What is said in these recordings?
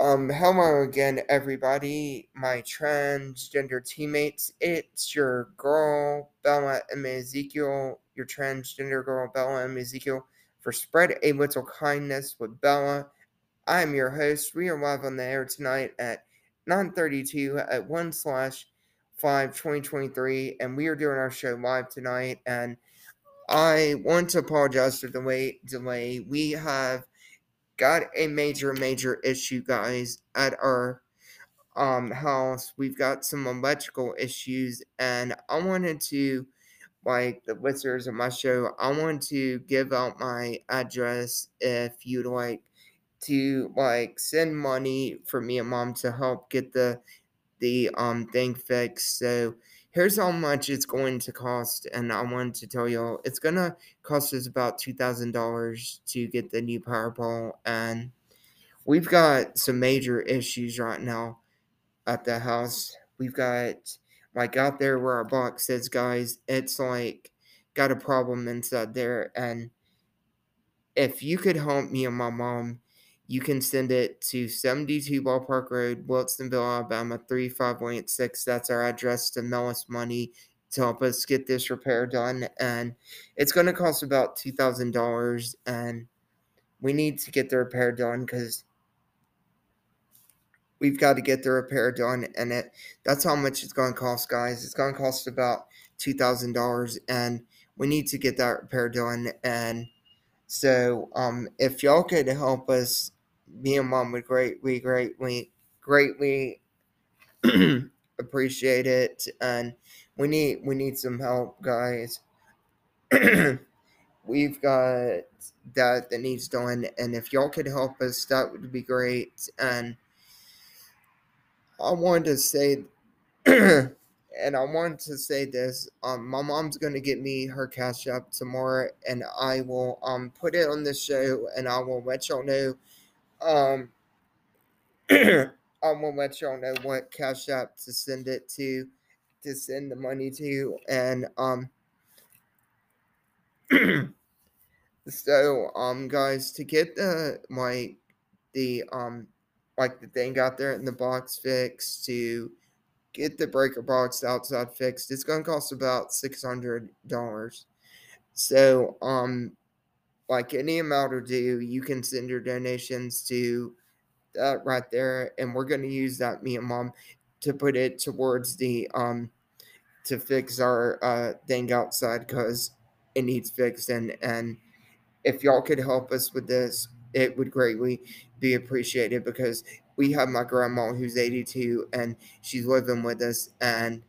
Um, hello again, everybody, my transgender teammates. It's your girl, Bella M. Ezekiel, your transgender girl, Bella M. Ezekiel, for Spread a Little Kindness with Bella. I'm your host. We are live on the air tonight at 9.32 at 1 slash 5 2023, and we are doing our show live tonight, and I want to apologize for the late delay. We have got a major, major issue, guys, at our um house. We've got some electrical issues, and I wanted to, like the listeners of my show, I want to give out my address if you'd like to like send money for me and mom to help get the the um thing fixed. So here's how much it's going to cost and i wanted to tell y'all it's gonna cost us about $2000 to get the new powerball and we've got some major issues right now at the house. We've got like out there where our box says guys it's like got a problem inside there and if you could help me and my mom you can send it to 72 Ballpark Road, Wilsonville, Alabama, 35186. That's our address to mail us money to help us get this repair done. And it's going to cost about $2,000. And we need to get the repair done because we've got to get the repair done. And it that's how much it's going to cost, guys. It's going to cost about $2,000. And we need to get that repair done. And so um, if y'all could help us me and mom would greatly, greatly, greatly appreciate it, and we need we need some help, guys. We've got that that needs done, and if y'all could help us, that would be great. And I wanted to say, and I wanted to say this. Um, my mom's gonna get me her cash app tomorrow, and I will um put it on the show, and I will let y'all know um, I'm gonna let y'all know what cash app to send it to, to send the money to, and um. so um guys to get the like the um like the thing out there in the box fixed to get the breaker box outside fixed it's gonna cost about six hundred dollars so um like any amount or do, you can send your donations to that right there, and we're gonna use that me and mom to put it towards the um to fix our uh thing outside because it needs fixed and and if y'all could help us with this it would greatly be appreciated because we have my grandma who's 82 and she's living with us and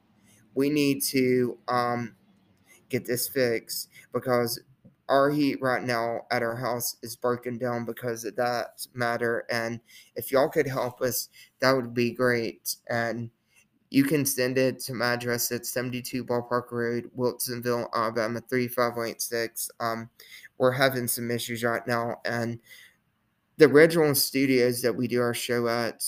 we need to um get this fixed because our heat right now at our house is broken down because of that matter. And if y'all could help us, that would be great. And you can send it to my address at 72 Ballpark Road, Wilsonville, Alabama 3586. Um, we're having some issues right now, and the original studios that we do our show at,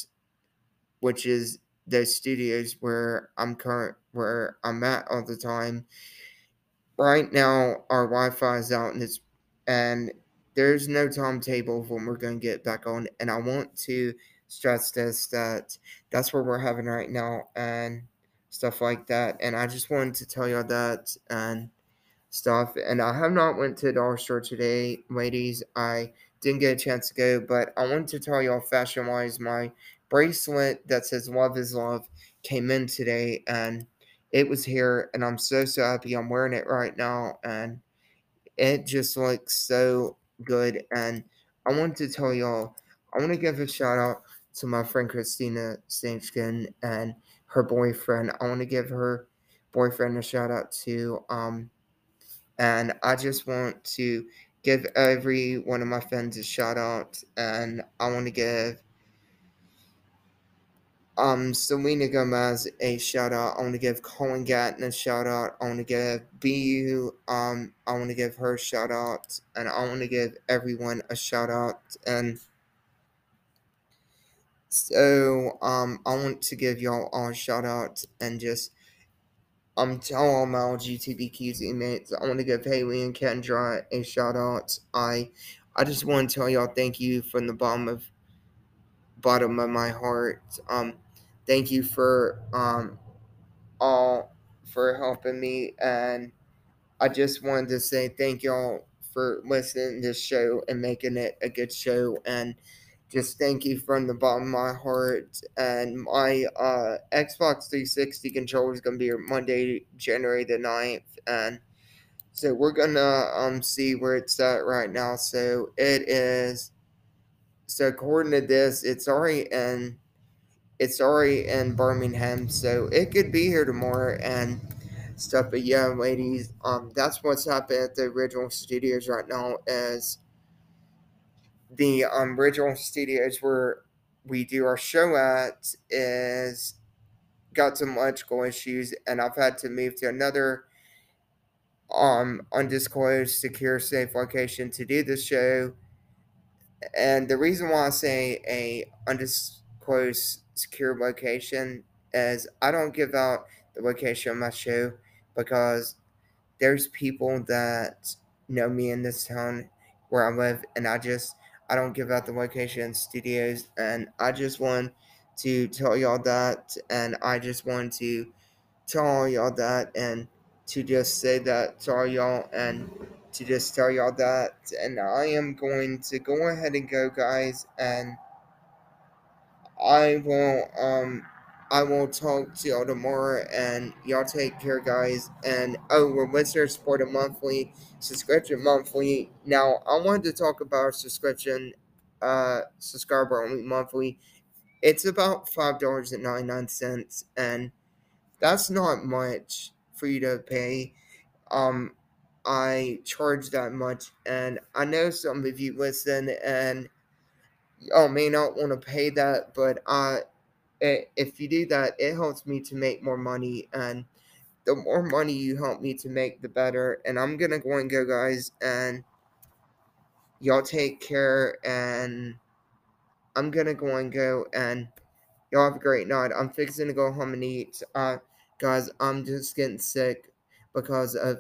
which is the studios where I'm current where I'm at all the time, right now our Wi-Fi is out and it's and there's no timetable when we're going to get back on. And I want to stress this that that's what we're having right now and stuff like that. And I just wanted to tell y'all that and stuff. And I have not went to dollar store today, ladies. I didn't get a chance to go, but I wanted to tell y'all fashion wise my bracelet that says love is love came in today and it was here and I'm so so happy I'm wearing it right now and it just looks so good and I want to tell y'all I want to give a shout out to my friend Christina Stanchkin and her boyfriend. I want to give her boyfriend a shout out too. Um and I just want to give every one of my friends a shout out and I want to give um, Selena Gomez a shout out. I want to give Colin Gatton a shout out. I want to give BU, um, I want to give her a shout out. And I want to give everyone a shout out. And so, um, I want to give y'all all a shout out and just, um, tell all my LGBTQ teammates. I want to give Haley and Kendra a shout out. I, I just want to tell y'all thank you from the bottom of bottom of my heart. Um, thank you for um, all for helping me, and I just wanted to say thank y'all for listening to this show and making it a good show, and just thank you from the bottom of my heart. And my uh, Xbox 360 controller is gonna be here Monday, January the 9th, and so we're gonna um see where it's at right now. So it is. So according to this, it's already in. It's already in Birmingham, so it could be here tomorrow and stuff. But yeah, ladies, um, that's what's happening at the original studios right now. Is the um, original studios where we do our show at is got some electrical issues, and I've had to move to another um undisclosed secure safe location to do the show and the reason why i say a undisclosed secure location is i don't give out the location of my show because there's people that know me in this town where i live and i just i don't give out the location studios and i just want to tell y'all that and i just want to tell y'all that and to just say that to all y'all and to just tell y'all that. And I am going to go ahead and go, guys, and I will um I will talk to y'all tomorrow and y'all take care guys and oh we're listener support a monthly subscription monthly. Now I wanted to talk about subscription uh subscriber only monthly. It's about five dollars and ninety nine cents and that's not much for you to pay. Um, I charge that much, and I know some of you listen and y'all may not want to pay that, but I, if you do that, it helps me to make more money, and the more money you help me to make, the better. And I'm gonna go and go, guys, and y'all take care, and I'm gonna go and go, and y'all have a great night. I'm fixing to go home and eat. Uh, guys, I'm just getting sick because of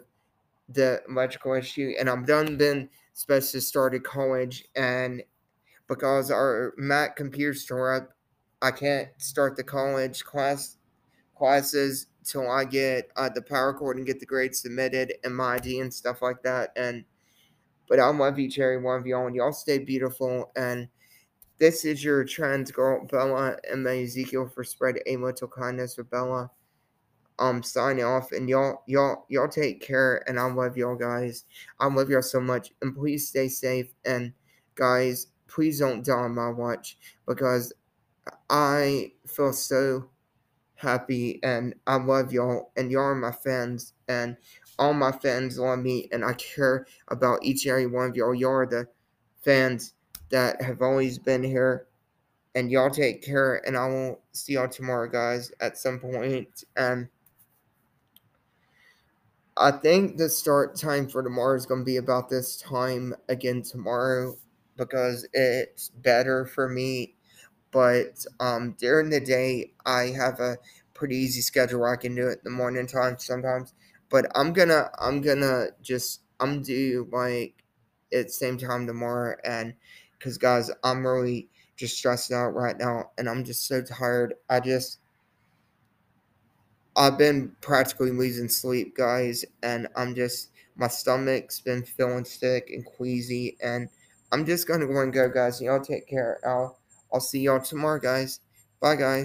the electrical issue, and I'm done then supposed to start at college, and because our Mac computer store up, I can't start the college class classes till I get uh, the power cord and get the grades submitted and my ID and stuff like that. And but I love every one of y'all, and y'all stay beautiful. And this is your trans girl Bella M. Ezekiel for spread a little kindness with Bella um signing off and y'all y'all y'all take care and I love y'all guys. I love y'all so much and please stay safe and guys please don't die on my watch because I feel so happy and I love y'all and y'all are my fans and all my fans love me and I care about each and every one of y'all. Y'all are the fans that have always been here and y'all take care and I will see y'all tomorrow guys at some point and I think the start time for tomorrow is going to be about this time again tomorrow because it's better for me. But um, during the day, I have a pretty easy schedule. I can do it in the morning time sometimes. But I'm gonna, I'm gonna just, I'm do like at same time tomorrow, and because guys, I'm really just stressed out right now, and I'm just so tired. I just I've been practically losing sleep, guys, and I'm just my stomach's been feeling sick and queasy, and I'm just gonna go and go, guys. Y'all take care. I'll I'll see y'all tomorrow, guys. Bye, guys.